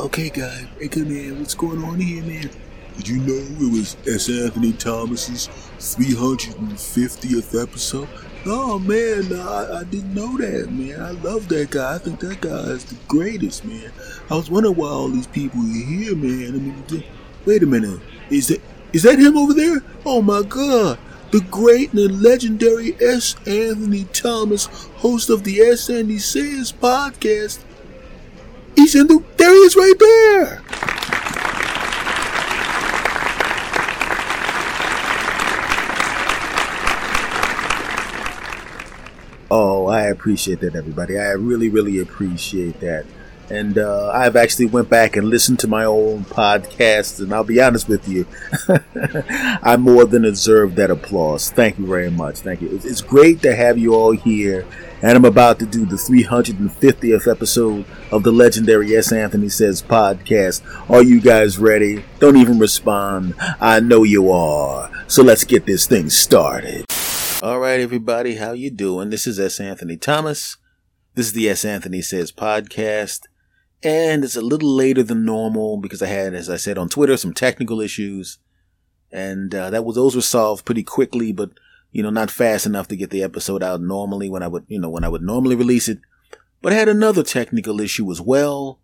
Okay, guys, hey, come in. What's going on here, man? Did you know it was S. Anthony Thomas's 350th episode? Oh man, I, I didn't know that, man. I love that guy. I think that guy is the greatest, man. I was wondering why all these people are here, man. I mean, wait a minute. Is that is that him over there? Oh my God! The great and the legendary S. Anthony Thomas, host of the S. Anthony Says podcast. He's in the. There he is, right there. Oh, I appreciate that, everybody. I really, really appreciate that. And uh, I've actually went back and listened to my own podcast, and I'll be honest with you, I more than deserve that applause. Thank you very much. Thank you. It's great to have you all here, and I'm about to do the 350th episode of the legendary S. Anthony Says podcast. Are you guys ready? Don't even respond. I know you are. So let's get this thing started. All right, everybody, how you doing? This is S. Anthony Thomas. This is the S. Anthony Says podcast. And it's a little later than normal because I had, as I said on Twitter, some technical issues. And uh, that was those were solved pretty quickly, but you know, not fast enough to get the episode out normally when I would, you know, when I would normally release it. But I had another technical issue as well.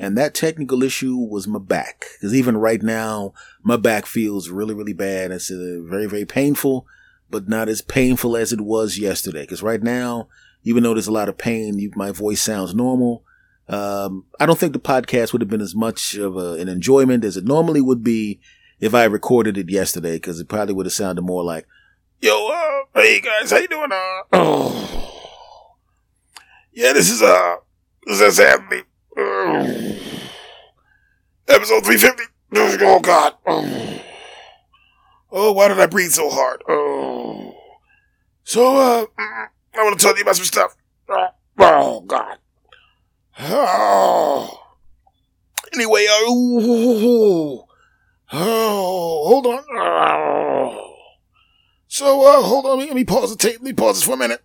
And that technical issue was my back. Because even right now, my back feels really, really bad. It's uh, very, very painful but not as painful as it was yesterday. Because right now, even though there's a lot of pain, you, my voice sounds normal. Um, I don't think the podcast would have been as much of a, an enjoyment as it normally would be if I recorded it yesterday, because it probably would have sounded more like, "Yo, uh, hey guys, how you doing? Uh, oh, yeah, this is uh, this is Anthony, episode three fifty. Oh God." Oh. Why did I breathe so hard? Oh. So, uh, I want to tell you about some stuff. Oh, God. Oh. Anyway, uh, oh, hold on. Oh. So, uh, hold on. Let me pause the tape. Let me pause this for a minute.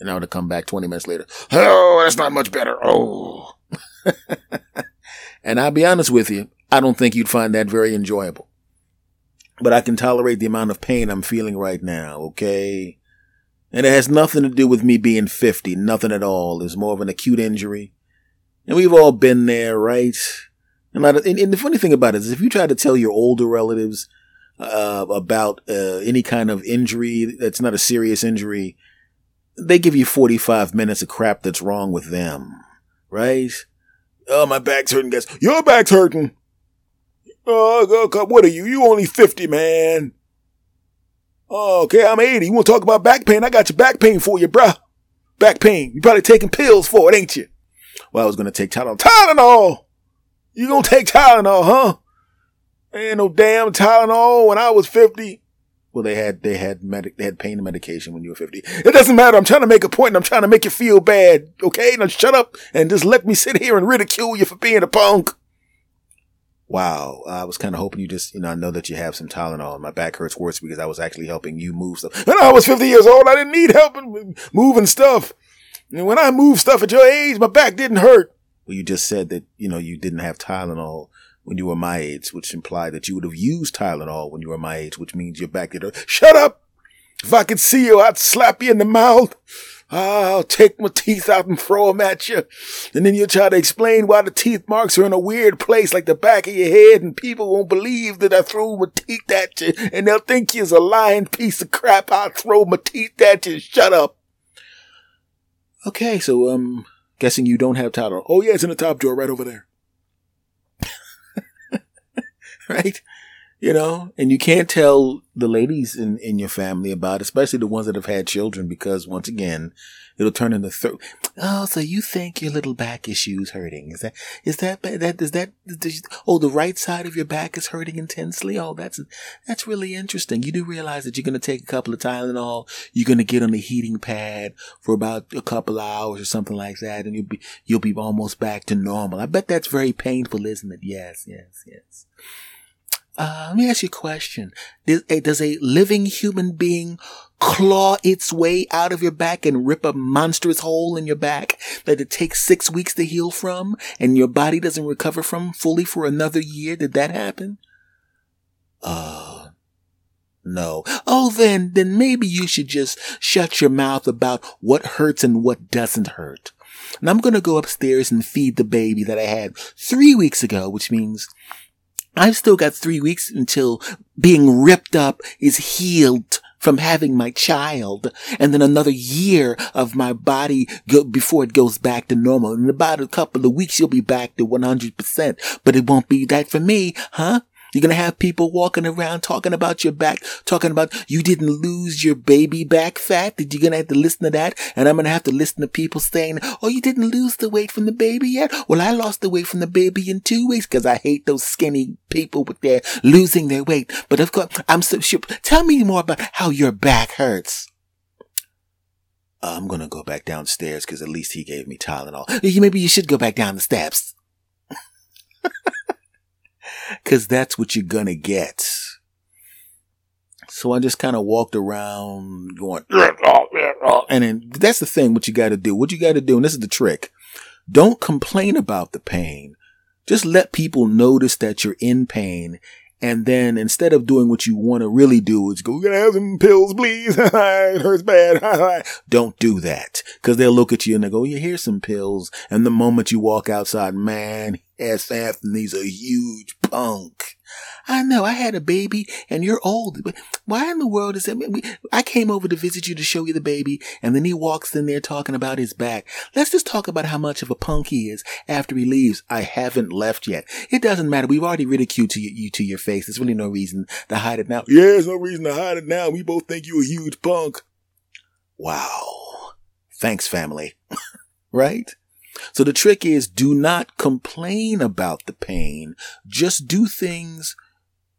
And now to come back 20 minutes later. Oh, that's not much better. Oh. and I'll be honest with you. I don't think you'd find that very enjoyable but I can tolerate the amount of pain I'm feeling right now, okay? And it has nothing to do with me being 50, nothing at all. It's more of an acute injury. And we've all been there, right? And, and the funny thing about it is if you try to tell your older relatives uh, about uh, any kind of injury that's not a serious injury, they give you 45 minutes of crap that's wrong with them, right? Oh, my back's hurting, guys. Your back's hurting. Oh, what are you? You only 50, man. Oh, okay, I'm 80. You want to talk about back pain? I got your back pain for you, bruh. Back pain. You probably taking pills for it, ain't you? Well, I was going to take Tylenol. Tylenol! You gonna take Tylenol, huh? Ain't no damn Tylenol when I was 50. Well, they had, they had medic, they had pain medication when you were 50. It doesn't matter. I'm trying to make a point and I'm trying to make you feel bad. Okay? Now shut up and just let me sit here and ridicule you for being a punk wow, I was kind of hoping you just, you know, I know that you have some Tylenol and my back hurts worse because I was actually helping you move stuff. And I was 50 years old. I didn't need help moving stuff. And when I moved stuff at your age, my back didn't hurt. Well, you just said that, you know, you didn't have Tylenol when you were my age, which implied that you would have used Tylenol when you were my age, which means you're back did hurt. Shut up! If I could see you, I'd slap you in the mouth. I'll take my teeth out and throw them at you. And then you'll try to explain why the teeth marks are in a weird place like the back of your head and people won't believe that I threw my teeth at you and they'll think you're a lying piece of crap. I'll throw my teeth at you. Shut up. Okay, so, um, guessing you don't have Tylenol. Oh yeah, it's in the top drawer right over there. right? you know, and you can't tell the ladies in, in your family about, it, especially the ones that have had children, because once again, it'll turn into third. Oh, so you think your little back issues hurting? Is that is that that is that? oh, the right side of your back is hurting intensely. Oh, that's that's really interesting. You do realize that you're going to take a couple of Tylenol. You're going to get on the heating pad for about a couple hours or something like that, and you'll be you'll be almost back to normal. I bet that's very painful, isn't it? Yes, yes, yes. Uh, let me ask you a question. Does a, does a living human being claw its way out of your back and rip a monstrous hole in your back that it takes six weeks to heal from and your body doesn't recover from fully for another year? Did that happen? Uh, no. Oh, then, then maybe you should just shut your mouth about what hurts and what doesn't hurt. And I'm going to go upstairs and feed the baby that I had three weeks ago, which means I've still got three weeks until being ripped up is healed from having my child and then another year of my body go, before it goes back to normal. In about a couple of weeks, you'll be back to 100%, but it won't be that for me, huh? You're going to have people walking around talking about your back, talking about you didn't lose your baby back fat. Did you going to have to listen to that? And I'm going to have to listen to people saying, Oh, you didn't lose the weight from the baby yet? Well, I lost the weight from the baby in two weeks because I hate those skinny people with their losing their weight. But of course, I'm so sure. Tell me more about how your back hurts. I'm to go back downstairs because at least he gave me Tylenol. Maybe you should go back down the steps. Cause that's what you're gonna get. So I just kind of walked around going, and then that's the thing, what you gotta do. What you gotta do, and this is the trick. Don't complain about the pain. Just let people notice that you're in pain. And then instead of doing what you want to really do is go, gonna have some pills, please. it hurts bad. Don't do that. Cause they'll look at you and they go, yeah, here's some pills. And the moment you walk outside, man, S. Anthony's a huge punk. I know I had a baby and you're old, but why in the world is that? I came over to visit you to show you the baby and then he walks in there talking about his back. Let's just talk about how much of a punk he is after he leaves. I haven't left yet. It doesn't matter. We've already ridiculed you, you to your face. There's really no reason to hide it now. Yeah, there's no reason to hide it now. We both think you're a huge punk. Wow. Thanks, family. right? So the trick is do not complain about the pain. Just do things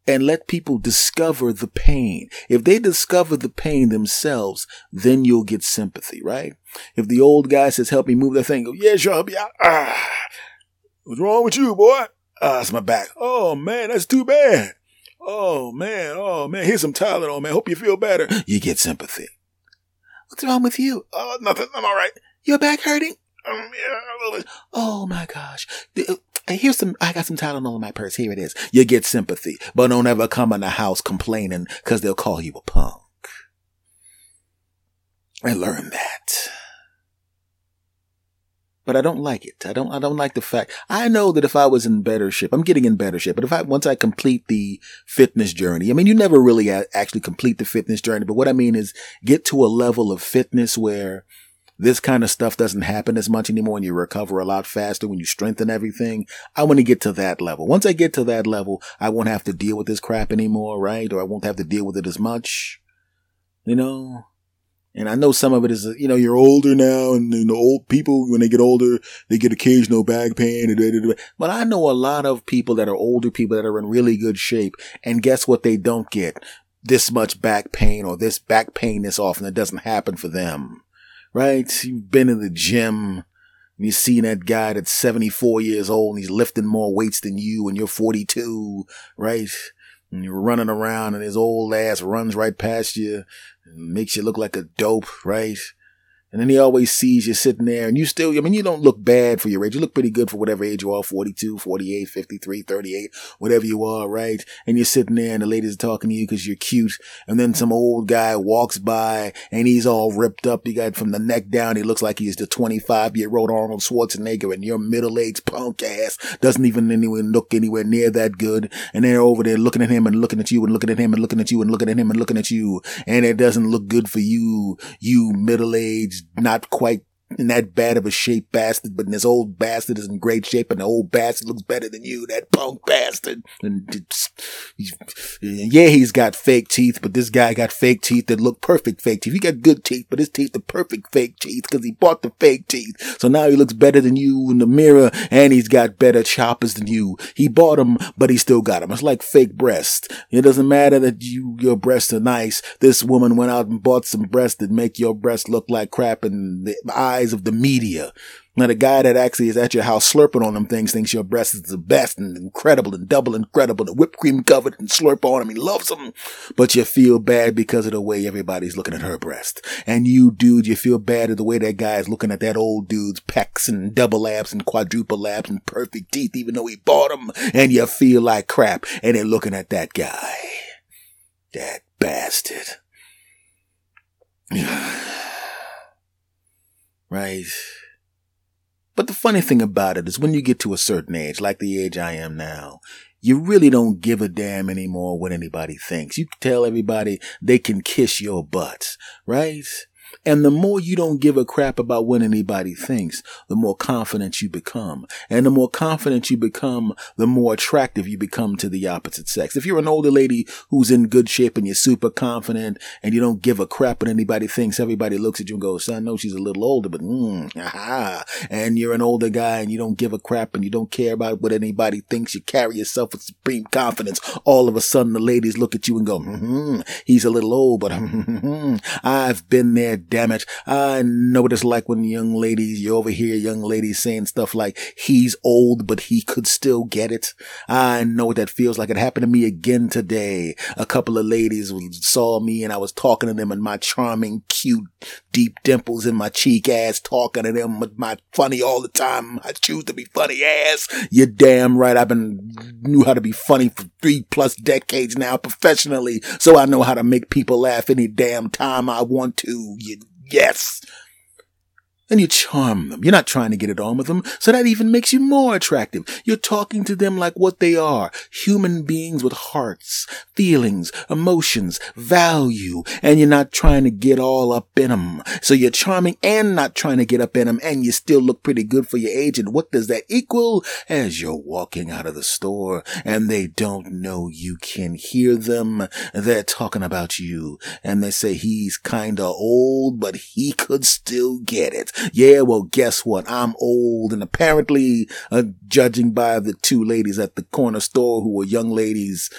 and let people discover the pain. If they discover the pain themselves, then you'll get sympathy, right? If the old guy says, help me move that thing, go, yeah, sure, help out. Ah, what's wrong with you, boy? Ah, it's my back. Oh man, that's too bad. Oh man, oh man, here's some Tylenol, man. Hope you feel better. You get sympathy. What's wrong with you? Oh, nothing. I'm all right. Your back hurting? Yeah, oh my gosh. Uh, here's some, I got some Tylenol in my purse. Here it is. You get sympathy, but don't ever come in the house complaining because they'll call you a punk. I learned that. But I don't like it. I don't, I don't like the fact, I know that if I was in better shape, I'm getting in better shape, but if I, once I complete the fitness journey, I mean, you never really actually complete the fitness journey, but what I mean is get to a level of fitness where this kind of stuff doesn't happen as much anymore and you recover a lot faster when you strengthen everything. I want to get to that level. Once I get to that level, I won't have to deal with this crap anymore, right? Or I won't have to deal with it as much, you know? And I know some of it is, you know, you're older now and, know, old people, when they get older, they get occasional back pain. But I know a lot of people that are older people that are in really good shape. And guess what they don't get? This much back pain or this back pain this often. It doesn't happen for them right? You've been in the gym and you see that guy that's 74 years old and he's lifting more weights than you and you're 42, right? And you're running around and his old ass runs right past you and makes you look like a dope, right? And then he always sees you sitting there and you still, I mean, you don't look bad for your age. You look pretty good for whatever age you are, 42, 48, 53, 38, whatever you are, right? And you're sitting there and the ladies are talking to you because you're cute. And then some old guy walks by and he's all ripped up. He got from the neck down. He looks like he's the 25 year old Arnold Schwarzenegger and your middle aged punk ass doesn't even anywhere look anywhere near that good. And they're over there looking at him and looking at you and looking at him and looking at you and looking at him and looking at you. And it doesn't look good for you, you middle aged not quite in that bad of a shape bastard, but this old bastard is in great shape and the old bastard looks better than you, that punk bastard. And yeah, he's got fake teeth, but this guy got fake teeth that look perfect fake teeth. He got good teeth, but his teeth are perfect fake teeth because he bought the fake teeth. So now he looks better than you in the mirror and he's got better choppers than you. He bought them, but he still got them. It's like fake breasts. It doesn't matter that you, your breasts are nice. This woman went out and bought some breasts that make your breasts look like crap and the eyes eyes of the media. Now the guy that actually is at your house slurping on them things thinks your breast is the best and incredible and double incredible and whipped cream covered and slurp on them. He loves them. But you feel bad because of the way everybody's looking at her breast. And you, dude, you feel bad at the way that guy is looking at that old dude's pecs and double abs and quadruple abs and perfect teeth, even though he bought them. And you feel like crap. And they're looking at that guy. That bastard. Right. But the funny thing about it is when you get to a certain age, like the age I am now, you really don't give a damn anymore what anybody thinks. You tell everybody they can kiss your butts, right? And the more you don't give a crap about what anybody thinks, the more confident you become. And the more confident you become, the more attractive you become to the opposite sex. If you're an older lady who's in good shape and you're super confident and you don't give a crap what anybody thinks, everybody looks at you and goes, I know she's a little older, but mm, aha. And you're an older guy and you don't give a crap and you don't care about what anybody thinks. You carry yourself with supreme confidence. All of a sudden the ladies look at you and go, mm-hmm, he's a little old, but I've been there damage. I know what it's like when young ladies, you overhear young ladies saying stuff like, he's old, but he could still get it. I know what that feels like. It happened to me again today. A couple of ladies saw me and I was talking to them and my charming, cute, deep dimples in my cheek ass talking to them with my funny all the time. I choose to be funny ass. You're damn right. I've been knew how to be funny for three plus decades now professionally. So I know how to make people laugh any damn time I want to. You Yes. And you charm them. You're not trying to get it on with them. So that even makes you more attractive. You're talking to them like what they are. Human beings with hearts, feelings, emotions, value. And you're not trying to get all up in them. So you're charming and not trying to get up in them. And you still look pretty good for your age. And what does that equal? As you're walking out of the store and they don't know you can hear them. They're talking about you and they say he's kinda old, but he could still get it. Yeah, well, guess what? I'm old and apparently, uh, judging by the two ladies at the corner store who were young ladies,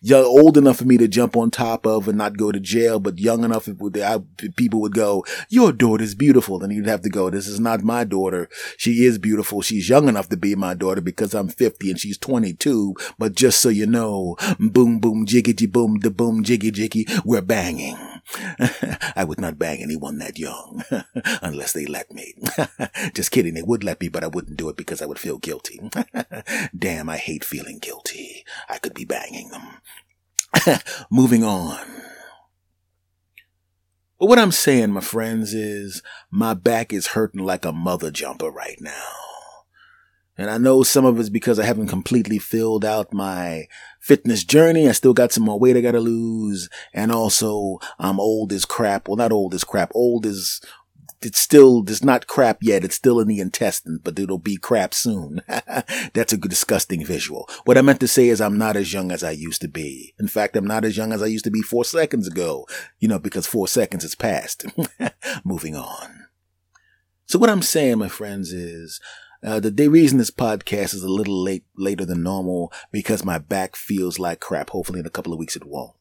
young, old enough for me to jump on top of and not go to jail, but young enough if I, people would go, your daughter's beautiful. And you'd have to go, this is not my daughter. She is beautiful. She's young enough to be my daughter because I'm 50 and she's 22. But just so you know, boom, boom, jiggity, boom, da boom, jiggy, jiggy, we're banging. I would not bang anyone that young unless they let me. Just kidding. They would let me, but I wouldn't do it because I would feel guilty. Damn, I hate feeling guilty. I could be banging them. Moving on. But what I'm saying, my friends, is my back is hurting like a mother jumper right now. And I know some of it's because I haven't completely filled out my fitness journey. I still got some more weight I gotta lose. And also, I'm old as crap. Well, not old as crap. Old as, it's still, it's not crap yet. It's still in the intestine, but it'll be crap soon. That's a disgusting visual. What I meant to say is I'm not as young as I used to be. In fact, I'm not as young as I used to be four seconds ago. You know, because four seconds has passed. Moving on. So what I'm saying, my friends, is uh, the day reason this podcast is a little late, later than normal because my back feels like crap. Hopefully in a couple of weeks it won't.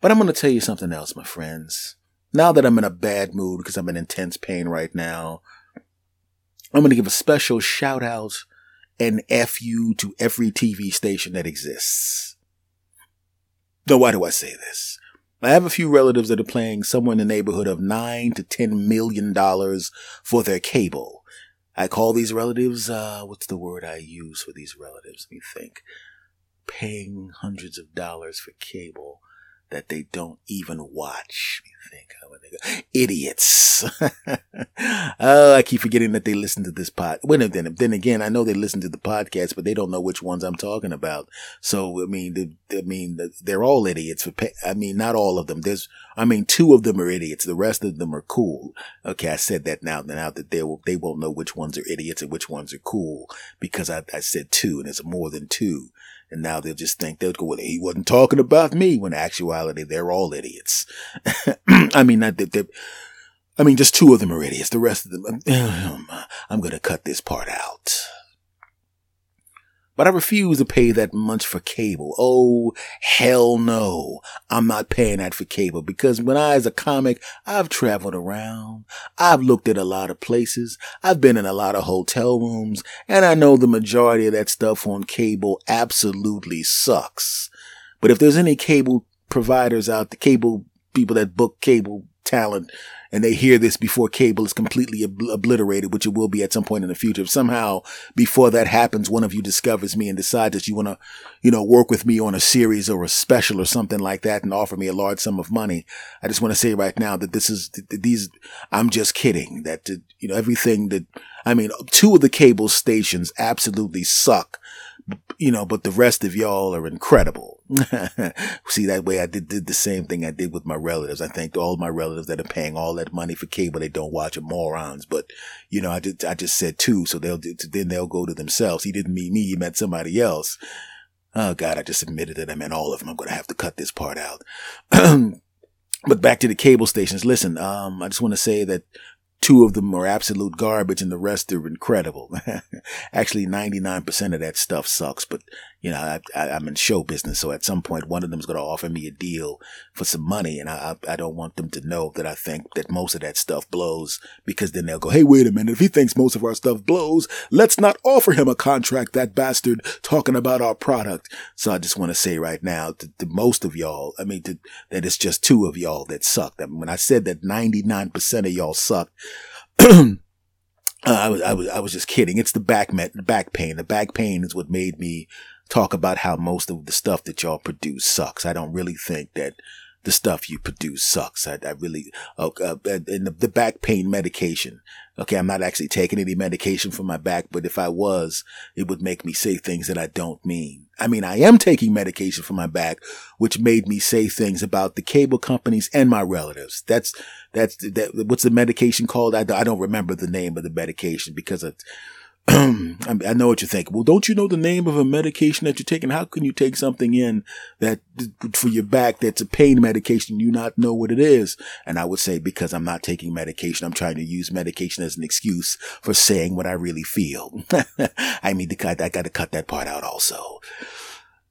But I'm going to tell you something else, my friends. Now that I'm in a bad mood because I'm in intense pain right now, I'm going to give a special shout out and FU to every TV station that exists. Now, why do I say this? I have a few relatives that are paying somewhere in the neighborhood of nine to ten million dollars for their cable. I call these relatives, uh, what's the word I use for these relatives? Let me think. Paying hundreds of dollars for cable that they don't even watch. Think. Oh, idiots. oh, I keep forgetting that they listen to this pod. Well, then, then again, I know they listen to the podcast, but they don't know which ones I'm talking about. So, I mean, they, I mean, they're all idiots. For I mean, not all of them. There's, I mean, two of them are idiots. The rest of them are cool. Okay, I said that now. Now that they will, they won't know which ones are idiots and which ones are cool because I, I said two, and it's more than two. And now they'll just think they'll go, well, he wasn't talking about me. When actuality, they're all idiots. I mean, not that they I mean, just two of them are idiots. The rest of them, I'm going to cut this part out. But I refuse to pay that much for cable. Oh, hell no. I'm not paying that for cable because when I, as a comic, I've traveled around. I've looked at a lot of places. I've been in a lot of hotel rooms and I know the majority of that stuff on cable absolutely sucks. But if there's any cable providers out, the cable people that book cable talent and they hear this before cable is completely ob- obliterated, which it will be at some point in the future. If somehow before that happens, one of you discovers me and decides that you want to, you know, work with me on a series or a special or something like that and offer me a large sum of money, I just want to say right now that this is, these, I'm just kidding that, you know, everything that, I mean, two of the cable stations absolutely suck you know, but the rest of y'all are incredible. See, that way I did, did the same thing I did with my relatives. I thanked all my relatives that are paying all that money for cable they don't watch are morons. But, you know, I did, I just said two, so they'll, then they'll go to themselves. He didn't mean me, he meant somebody else. Oh God, I just admitted that I meant all of them. I'm going to have to cut this part out. but back to the cable stations. Listen, um, I just want to say that two of them are absolute garbage and the rest are incredible. Actually, 99% of that stuff sucks, but you know, I, am in show business. So at some point, one of them is going to offer me a deal for some money. And I, I don't want them to know that I think that most of that stuff blows because then they'll go, Hey, wait a minute. If he thinks most of our stuff blows, let's not offer him a contract. That bastard talking about our product. So I just want to say right now to, to most of y'all, I mean, to, that it's just two of y'all that sucked. I mean, when I said that 99% of y'all sucked, Uh, I was, I was, I was just kidding. It's the back, the back pain. The back pain is what made me talk about how most of the stuff that y'all produce sucks. I don't really think that the stuff you produce sucks. I, I really, uh, uh, and the, the, back pain medication. Okay. I'm not actually taking any medication for my back, but if I was, it would make me say things that I don't mean. I mean, I am taking medication for my back, which made me say things about the cable companies and my relatives. That's, that's, that, what's the medication called? I, I don't remember the name of the medication because of, I know what you're thinking. Well, don't you know the name of a medication that you're taking? How can you take something in that for your back that's a pain medication, you not know what it is? And I would say because I'm not taking medication, I'm trying to use medication as an excuse for saying what I really feel. I mean, I got to cut that part out also.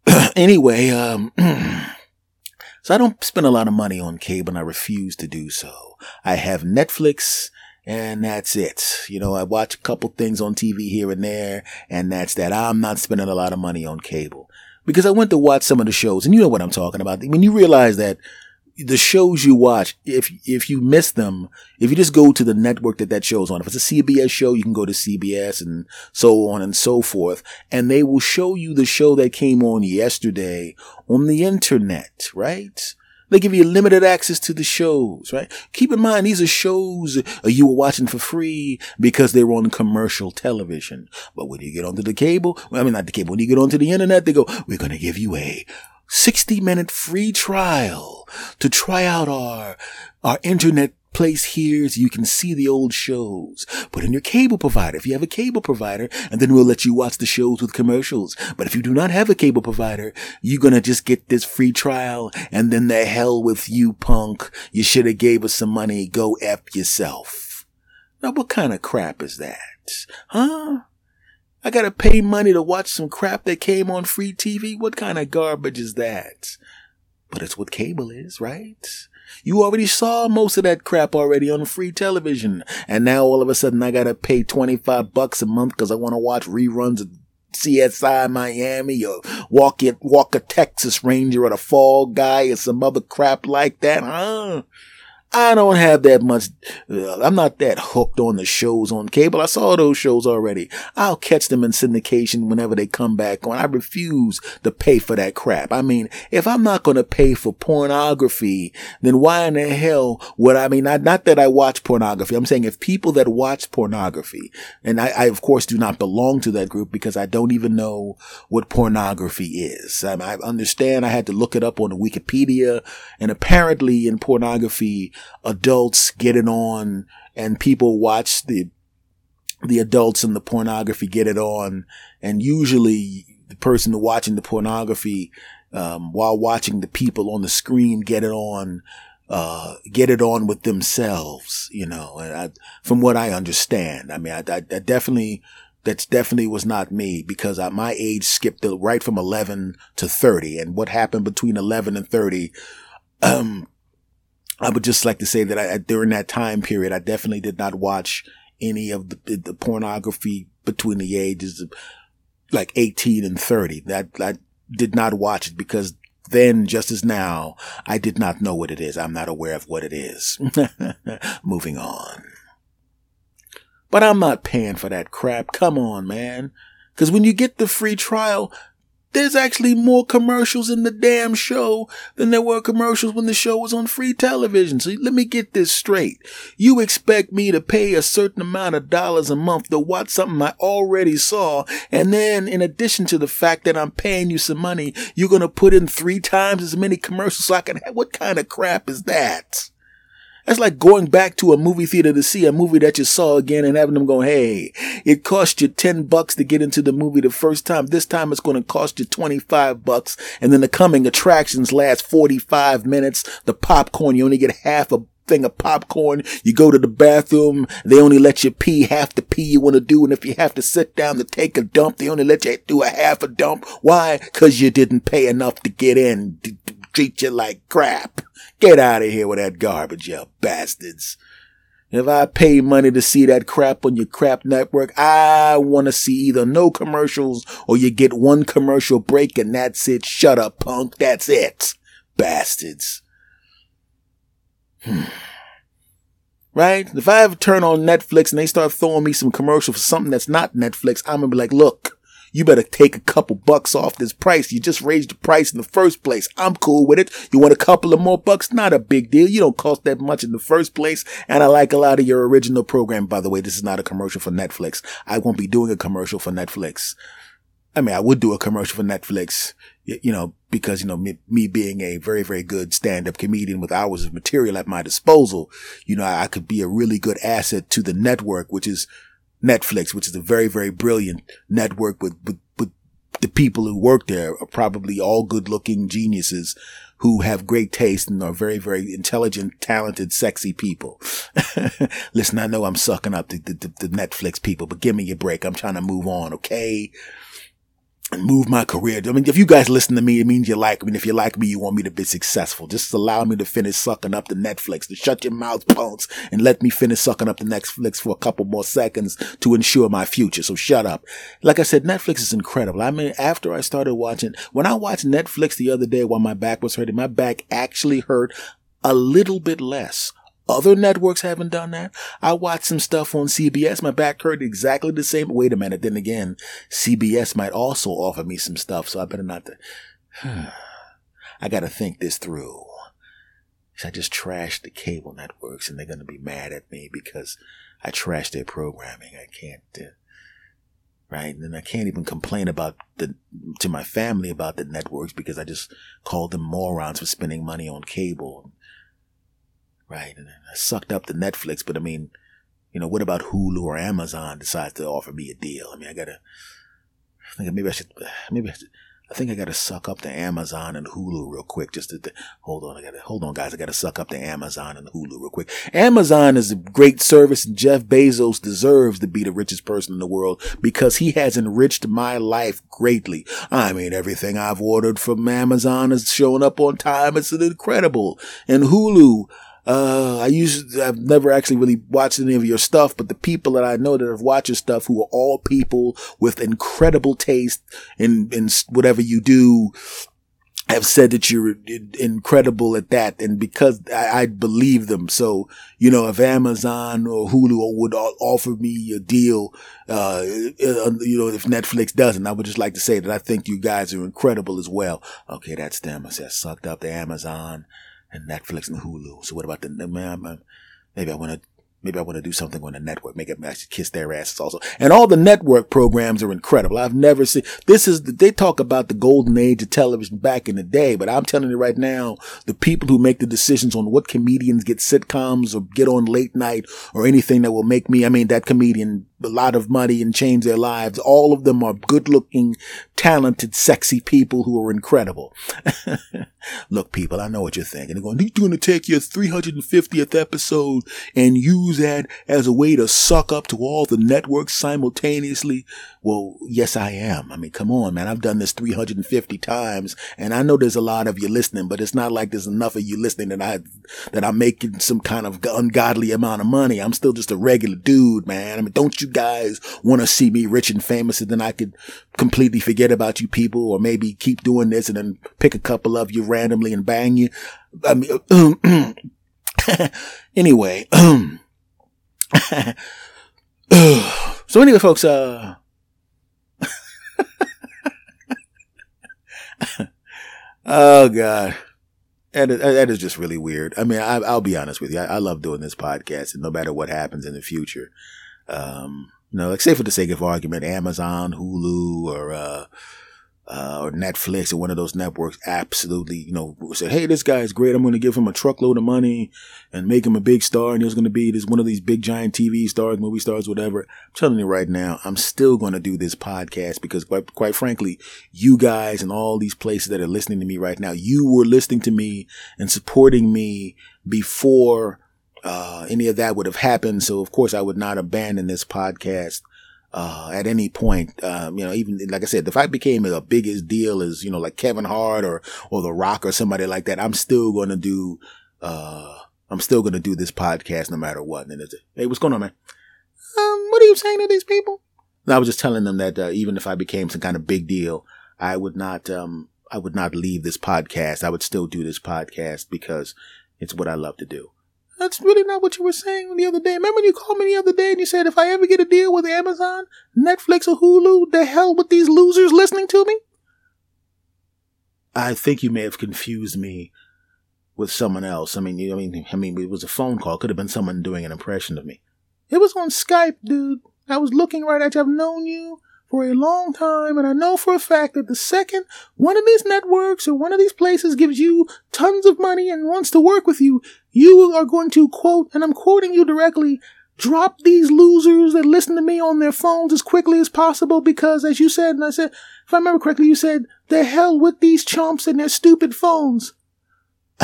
anyway, um, so I don't spend a lot of money on cable and I refuse to do so. I have Netflix and that's it. You know, I watch a couple things on TV here and there, and that's that. I'm not spending a lot of money on cable because I went to watch some of the shows, and you know what I'm talking about. When you realize that the shows you watch, if if you miss them, if you just go to the network that that show's on, if it's a CBS show, you can go to CBS and so on and so forth, and they will show you the show that came on yesterday on the internet, right? They give you limited access to the shows, right? Keep in mind, these are shows you were watching for free because they were on commercial television. But when you get onto the cable, I mean, not the cable, when you get onto the internet, they go, we're going to give you a 60 minute free trial to try out our, our internet place here so you can see the old shows. Put in your cable provider if you have a cable provider, and then we'll let you watch the shows with commercials. But if you do not have a cable provider, you're gonna just get this free trial, and then the hell with you, punk. You should have gave us some money. Go F yourself. Now, what kind of crap is that? Huh? I gotta pay money to watch some crap that came on free TV? What kind of garbage is that? But it's what cable is, right? You already saw most of that crap already on free television. And now all of a sudden I gotta pay 25 bucks a month because I want to watch reruns of CSI Miami or Walk It, Walker Texas Ranger or the Fall Guy or some other crap like that, huh? I don't have that much. Uh, I'm not that hooked on the shows on cable. I saw those shows already. I'll catch them in syndication whenever they come back on. I refuse to pay for that crap. I mean, if I'm not going to pay for pornography, then why in the hell would I mean, not, not that I watch pornography. I'm saying if people that watch pornography, and I, I of course do not belong to that group because I don't even know what pornography is. I, I understand I had to look it up on Wikipedia and apparently in pornography, adults get it on and people watch the the adults and the pornography get it on and usually the person watching the pornography um, while watching the people on the screen get it on uh, get it on with themselves you know and I, from what i understand i mean I, I, I definitely That definitely was not me because I, my age skipped right from 11 to 30. And what happened between 11 and 30, um, I would just like to say that I, during that time period, I definitely did not watch any of the, the pornography between the ages of like 18 and 30. That, I did not watch it because then, just as now, I did not know what it is. I'm not aware of what it is. Moving on. But I'm not paying for that crap. Come on, man. Cause when you get the free trial, there's actually more commercials in the damn show than there were commercials when the show was on free television. So let me get this straight. You expect me to pay a certain amount of dollars a month to watch something I already saw. And then in addition to the fact that I'm paying you some money, you're going to put in three times as many commercials so I can what kind of crap is that? That's like going back to a movie theater to see a movie that you saw again and having them go, Hey, it cost you 10 bucks to get into the movie the first time. This time it's going to cost you 25 bucks. And then the coming attractions last 45 minutes. The popcorn, you only get half a thing of popcorn. You go to the bathroom. They only let you pee half the pee you want to do. And if you have to sit down to take a dump, they only let you do a half a dump. Why? Cause you didn't pay enough to get in. Treat you like crap. Get out of here with that garbage, you bastards. If I pay money to see that crap on your crap network, I want to see either no commercials or you get one commercial break and that's it. Shut up, punk. That's it. Bastards. Hmm. Right? If I ever turn on Netflix and they start throwing me some commercial for something that's not Netflix, I'm gonna be like, look, you better take a couple bucks off this price. You just raised the price in the first place. I'm cool with it. You want a couple of more bucks? Not a big deal. You don't cost that much in the first place. And I like a lot of your original program. By the way, this is not a commercial for Netflix. I won't be doing a commercial for Netflix. I mean, I would do a commercial for Netflix, you know, because, you know, me, me being a very, very good stand-up comedian with hours of material at my disposal, you know, I could be a really good asset to the network, which is Netflix, which is a very, very brilliant network with, with, with the people who work there are probably all good looking geniuses who have great taste and are very, very intelligent, talented, sexy people. Listen, I know I'm sucking up the, the, the, Netflix people, but give me a break. I'm trying to move on. Okay and move my career. I mean, if you guys listen to me, it means you like me. And if you like me, you want me to be successful. Just allow me to finish sucking up the Netflix, to shut your mouth, punks, and let me finish sucking up the Netflix for a couple more seconds to ensure my future. So shut up. Like I said, Netflix is incredible. I mean, after I started watching, when I watched Netflix the other day while my back was hurting, my back actually hurt a little bit less other networks haven't done that. I watched some stuff on CBS. My back hurt exactly the same. Wait a minute. Then again, CBS might also offer me some stuff. So I better not. To, I got to think this through. I just trashed the cable networks and they're going to be mad at me because I trashed their programming. I can't, uh, right? And I can't even complain about the, to my family about the networks because I just called them morons for spending money on cable. Right. And I sucked up to Netflix, but I mean, you know, what about Hulu or Amazon decides to offer me a deal? I mean, I gotta, I think maybe I should, maybe I should, I think I gotta suck up to Amazon and Hulu real quick. Just to, to, hold on, I gotta hold on, guys. I gotta suck up to Amazon and Hulu real quick. Amazon is a great service, and Jeff Bezos deserves to be the richest person in the world because he has enriched my life greatly. I mean, everything I've ordered from Amazon is showing up on time. It's incredible. And Hulu, uh, I used, I've never actually really watched any of your stuff, but the people that I know that have watched your stuff who are all people with incredible taste in, in whatever you do, have said that you're incredible at that. And because I, I, believe them. So, you know, if Amazon or Hulu would offer me a deal, uh, uh, you know, if Netflix doesn't, I would just like to say that I think you guys are incredible as well. Okay. That's them. I said, sucked up to Amazon and Netflix and Hulu. So what about the? Maybe I want to. Maybe I want to do something on the network, make it actually kiss their asses also. And all the network programs are incredible. I've never seen, this is, they talk about the golden age of television back in the day, but I'm telling you right now, the people who make the decisions on what comedians get sitcoms or get on late night or anything that will make me, I mean, that comedian a lot of money and change their lives. All of them are good looking, talented, sexy people who are incredible. Look, people, I know what you're thinking. They're going, you're going to take your 350th episode and use that as a way to suck up to all the networks simultaneously. Well, yes, I am. I mean, come on, man. I've done this 350 times and I know there's a lot of you listening, but it's not like there's enough of you listening that I, that I'm making some kind of ungodly amount of money. I'm still just a regular dude, man. I mean, don't you guys want to see me rich and famous and then I could completely forget about you people or maybe keep doing this and then pick a couple of you randomly and bang you. I mean, anyway, so anyway, folks, uh, oh God. That is, just really weird. I mean, I, will be honest with you. I, love doing this podcast and no matter what happens in the future, um, you know, like say for the sake of argument, Amazon, Hulu, or, uh, uh, or Netflix or one of those networks absolutely, you know, said, Hey, this guy is great. I'm going to give him a truckload of money and make him a big star. And he's going to be this one of these big giant TV stars, movie stars, whatever. I'm telling you right now, I'm still going to do this podcast because quite, quite frankly, you guys and all these places that are listening to me right now, you were listening to me and supporting me before, uh, any of that would have happened. So of course I would not abandon this podcast uh, at any point, um, you know, even like I said, if I became a biggest deal as, you know, like Kevin Hart or, or The Rock or somebody like that, I'm still going to do, uh, I'm still going to do this podcast no matter what. And it's, hey, what's going on, man? Um, what are you saying to these people? And I was just telling them that, uh, even if I became some kind of big deal, I would not, um, I would not leave this podcast. I would still do this podcast because it's what I love to do. That's really not what you were saying the other day. Remember when you called me the other day and you said if I ever get a deal with Amazon, Netflix, or Hulu, the hell with these losers listening to me? I think you may have confused me with someone else. I mean, I mean, I mean, it was a phone call. Could have been someone doing an impression of me. It was on Skype, dude. I was looking right at you. I've known you for a long time, and I know for a fact that the second one of these networks or one of these places gives you tons of money and wants to work with you, you are going to quote, and I'm quoting you directly, drop these losers that listen to me on their phones as quickly as possible because, as you said, and I said, if I remember correctly, you said, the hell with these chumps and their stupid phones.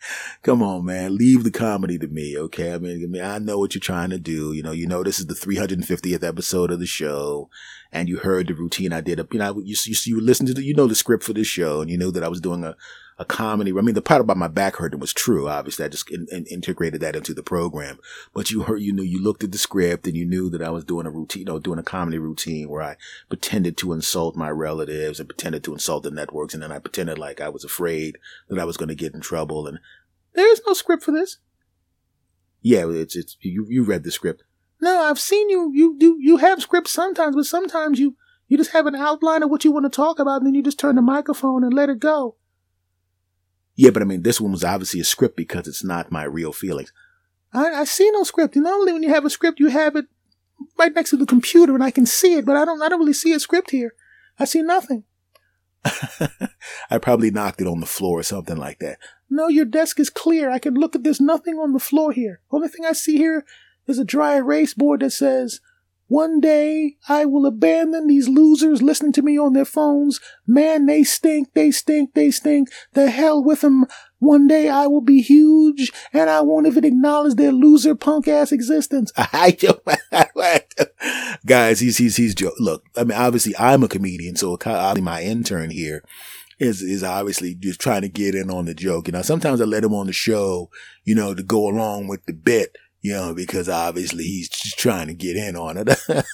Come on, man. Leave the comedy to me, okay? I mean, I mean, I know what you're trying to do. You know, you know, this is the 350th episode of the show, and you heard the routine I did. You know, you, you, you listened to the, you know, the script for this show, and you knew that I was doing a, a comedy. I mean, the part about my back hurting was true. Obviously, I just in, in, integrated that into the program. But you heard, you knew, you looked at the script and you knew that I was doing a routine, you know, doing a comedy routine where I pretended to insult my relatives and pretended to insult the networks. And then I pretended like I was afraid that I was going to get in trouble. And there is no script for this. Yeah, it's, it's, you, you read the script. No, I've seen you, you do, you have scripts sometimes, but sometimes you, you just have an outline of what you want to talk about and then you just turn the microphone and let it go. Yeah, but I mean, this one was obviously a script because it's not my real feelings. I, I see no script. And normally when you have a script, you have it right next to the computer and I can see it, but I don't, I don't really see a script here. I see nothing. I probably knocked it on the floor or something like that. No, your desk is clear. I can look at there's nothing on the floor here. Only thing I see here is a dry erase board that says one day I will abandon these losers listening to me on their phones. Man, they stink, they stink, they stink. The hell with them. One day I will be huge and I won't even acknowledge their loser punk ass existence. Guys, he's, he's, he's, joke. look, I mean, obviously I'm a comedian, so my intern here is, is obviously just trying to get in on the joke. You know, sometimes I let him on the show, you know, to go along with the bit you know, because obviously he's just trying to get in on it.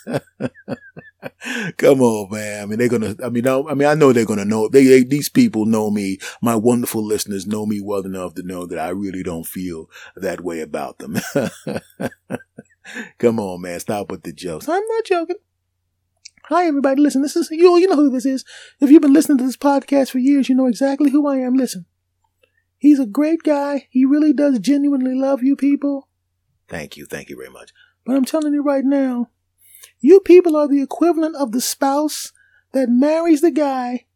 Come on, man. I mean, they're gonna. I mean, I, I mean, I know they're gonna know. They, they, these people know me. My wonderful listeners know me well enough to know that I really don't feel that way about them. Come on, man. Stop with the jokes. I'm not joking. Hi, everybody. Listen, this is you. You know who this is. If you've been listening to this podcast for years, you know exactly who I am. Listen, he's a great guy. He really does genuinely love you people. Thank you. Thank you very much. But I'm telling you right now, you people are the equivalent of the spouse that marries the guy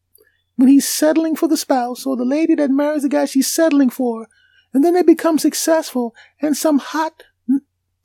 when he's settling for the spouse, or the lady that marries the guy she's settling for, and then they become successful, and some hot,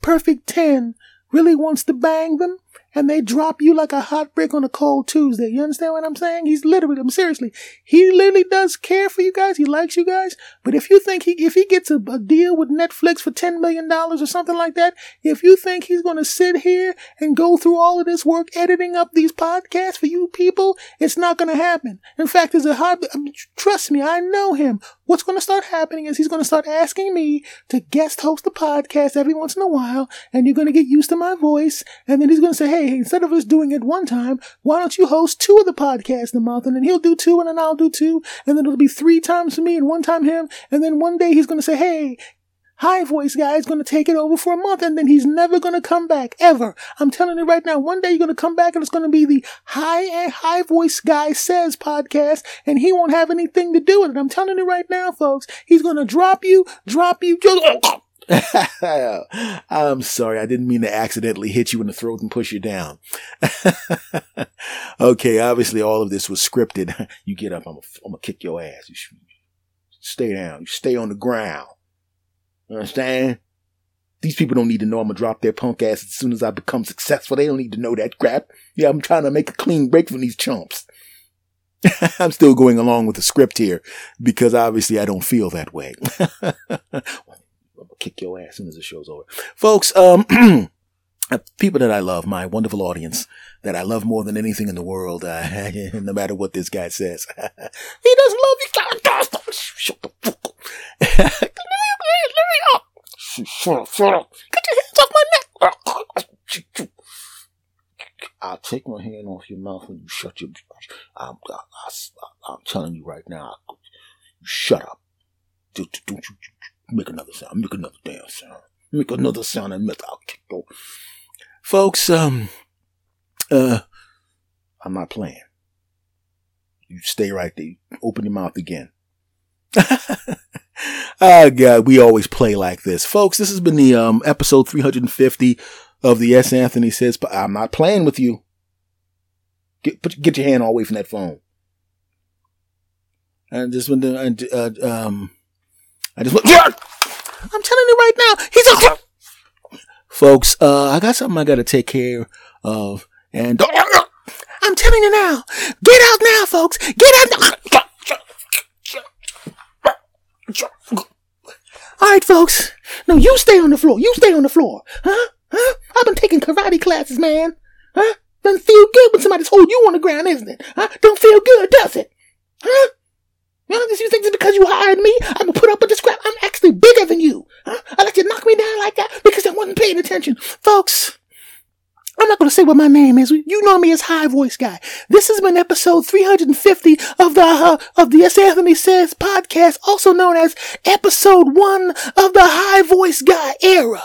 perfect 10 really wants to bang them and they drop you like a hot brick on a cold Tuesday. You understand what I'm saying? He's literally, I'm seriously, he literally does care for you guys. He likes you guys. But if you think he, if he gets a, a deal with Netflix for $10 million or something like that, if you think he's going to sit here and go through all of this work editing up these podcasts for you people, it's not going to happen. In fact, there's a high, I mean, trust me, I know him. What's going to start happening is he's going to start asking me to guest host the podcast every once in a while, and you're going to get used to my voice, and then he's going to say, hey, instead of us doing it one time, why don't you host two of the podcasts a month? And then he'll do two, and then I'll do two, and then it'll be three times for me and one time him, and then one day he's going to say, hey, High voice guy is going to take it over for a month and then he's never going to come back ever. I'm telling you right now, one day you're going to come back and it's going to be the high and high voice guy says podcast and he won't have anything to do with it. I'm telling you right now, folks, he's going to drop you, drop you. I'm sorry. I didn't mean to accidentally hit you in the throat and push you down. okay. Obviously all of this was scripted. You get up. I'm going to kick your ass. You stay down. You stay on the ground. Understand? These people don't need to know I'm gonna drop their punk ass as soon as I become successful. They don't need to know that crap. Yeah, I'm trying to make a clean break from these chumps. I'm still going along with the script here because obviously I don't feel that way. I'm kick your ass as soon as the show's over. Folks, um, people that I love, my wonderful audience that I love more than anything in the world, uh, no matter what this guy says. he doesn't love you. Shut the fuck up. Me up. Shut up, shut up. Get your hands off my neck. I'll take my hand off your mouth when you shut your. I'm, I, am telling you right now. Shut up. Don't, don't you make another sound. Make another damn sound. Make another sound and make I'll kick go. Folks, um, uh, I'm not playing. You stay right there. Open your mouth again. oh God, we always play like this, folks. This has been the um episode 350 of the S. Anthony says, but I'm not playing with you. Get put, get your hand all away from that phone. And just when the uh, um, I just went. I'm telling you right now, he's a. Folks, uh, I got something I got to take care of, and I'm telling you now, get out now, folks, get out. Now. All right, folks. No, you stay on the floor. You stay on the floor. Huh? Huh? I've been taking karate classes, man. Huh? Doesn't feel good when somebody's holding you on the ground, isn't it? Huh? Don't feel good, does it? Huh? Know, you think it's because you hired me, I'm gonna put up with this crap. I'm actually bigger than you. Huh? I let you knock me down like that because I wasn't paying attention. Folks, I'm not going to say what my name is. You know me as High Voice Guy. This has been episode 350 of the uh, of the S. Anthony Says podcast, also known as episode one of the High Voice Guy era.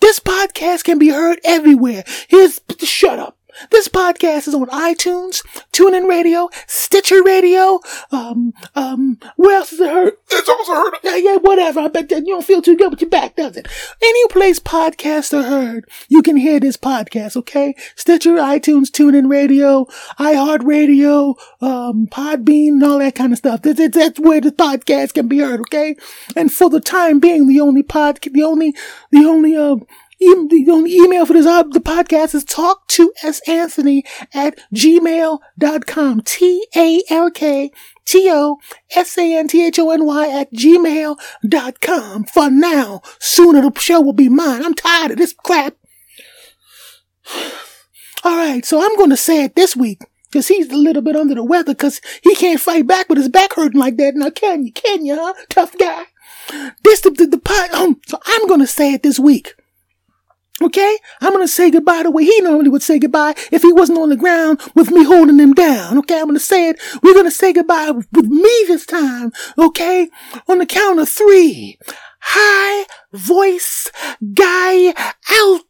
This podcast can be heard everywhere. Here's shut up. This podcast is on iTunes, TuneIn Radio, Stitcher Radio. Um, um, where else is it heard? It's also heard. Yeah, yeah, whatever. I bet that you don't feel too good with your back, does it? Any place podcasts are heard, you can hear this podcast. Okay, Stitcher, iTunes, TuneIn Radio, iHeartRadio, um, Podbean, and all that kind of stuff. That's, that's where the podcast can be heard. Okay, and for the time being, the only pod, the only, the only, uh, the only email for this uh, the podcast is talk to s anthony at gmail.com t-a-l-k T-O-S-A-N-T-H-O-N-Y at gmail.com. For now, sooner the show will be mine. I'm tired of this crap. All right, so I'm going to say it this week because he's a little bit under the weather because he can't fight back with his back hurting like that. Now, can you? Can you, huh? Tough guy. This the the, the pot. Um, so I'm going to say it this week. Okay? I'm gonna say goodbye the way he normally would say goodbye if he wasn't on the ground with me holding him down. Okay? I'm gonna say it. We're gonna say goodbye with me this time. Okay? On the count of three. High voice guy out.